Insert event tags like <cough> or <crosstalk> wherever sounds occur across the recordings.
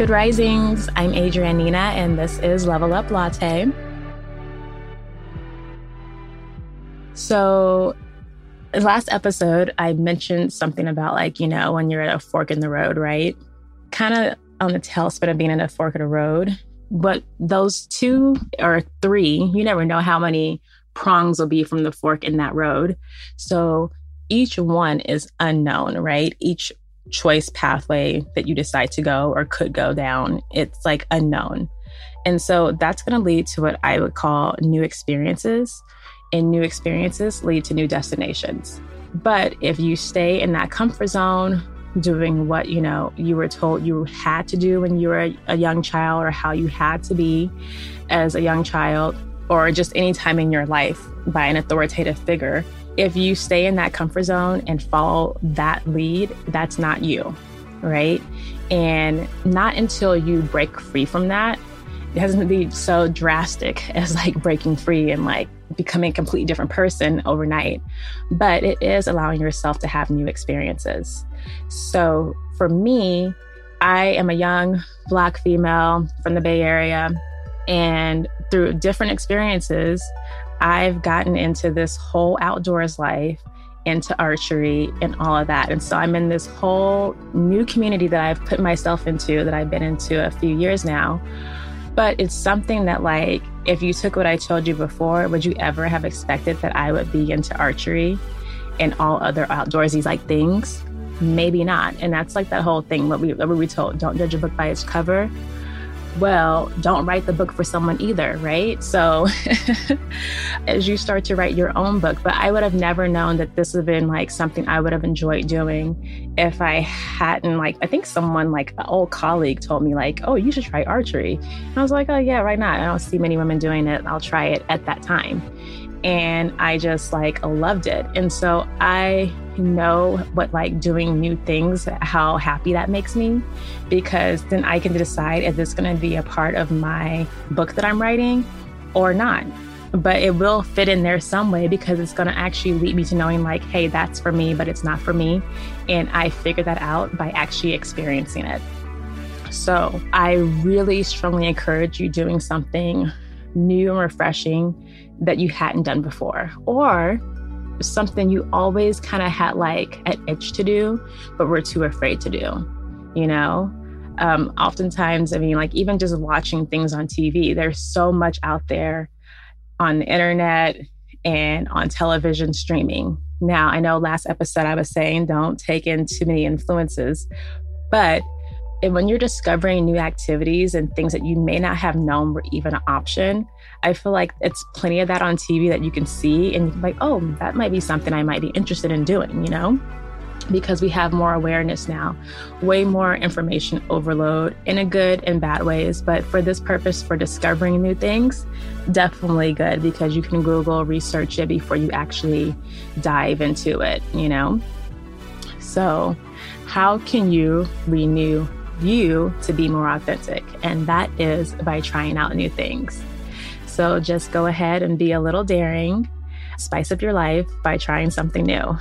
Good risings. I'm Adrienne Nina, and this is Level Up Latte. So, last episode, I mentioned something about like, you know, when you're at a fork in the road, right? Kind of on the tailspin of being in a fork in the road. But those two or three, you never know how many prongs will be from the fork in that road. So, each one is unknown, right? Each choice pathway that you decide to go or could go down. It's like unknown. And so that's going to lead to what I would call new experiences. And new experiences lead to new destinations. But if you stay in that comfort zone, doing what you know you were told you had to do when you were a, a young child or how you had to be as a young child or just any time in your life by an authoritative figure if you stay in that comfort zone and follow that lead, that's not you, right? And not until you break free from that, it doesn't be so drastic <laughs> as like breaking free and like becoming a completely different person overnight. But it is allowing yourself to have new experiences. So for me, I am a young Black female from the Bay Area. And through different experiences, I've gotten into this whole outdoors life, into archery and all of that. And so I'm in this whole new community that I've put myself into, that I've been into a few years now. But it's something that, like, if you took what I told you before, would you ever have expected that I would be into archery and all other outdoorsy like things? Maybe not. And that's like that whole thing what we what we told, don't judge a book by its cover well, don't write the book for someone either, right? So, <laughs> as you start to write your own book, but I would have never known that this would have been like something I would have enjoyed doing if I hadn't, like, I think someone, like an old colleague, told me, like, oh, you should try archery. And I was like, oh, yeah, why not? I don't see many women doing it. I'll try it at that time. And I just like loved it. And so I know what like doing new things, how happy that makes me, because then I can decide if it's going to be a part of my book that I'm writing or not. But it will fit in there some way because it's going to actually lead me to knowing, like, hey, that's for me, but it's not for me. And I figured that out by actually experiencing it. So I really strongly encourage you doing something new and refreshing that you hadn't done before, or something you always kind of had like an itch to do, but were too afraid to do, you know? Um, oftentimes, I mean, like even just watching things on TV, there's so much out there on the internet and on television streaming. Now, I know last episode I was saying don't take in too many influences, but when you're discovering new activities and things that you may not have known were even an option, I feel like it's plenty of that on TV that you can see and you're like, oh, that might be something I might be interested in doing, you know? Because we have more awareness now, way more information overload in a good and bad ways. But for this purpose, for discovering new things, definitely good because you can Google, research it before you actually dive into it, you know? So, how can you renew you to be more authentic? And that is by trying out new things. So just go ahead and be a little daring, spice up your life by trying something new.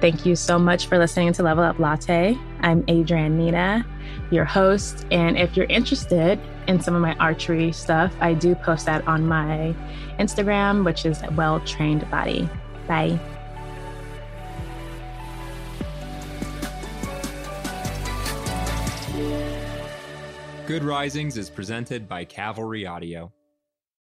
Thank you so much for listening to Level Up Latte. I'm Adrienne Nina, your host. And if you're interested in some of my archery stuff, I do post that on my Instagram, which is Well Trained Body. Bye. Good Risings is presented by Cavalry Audio.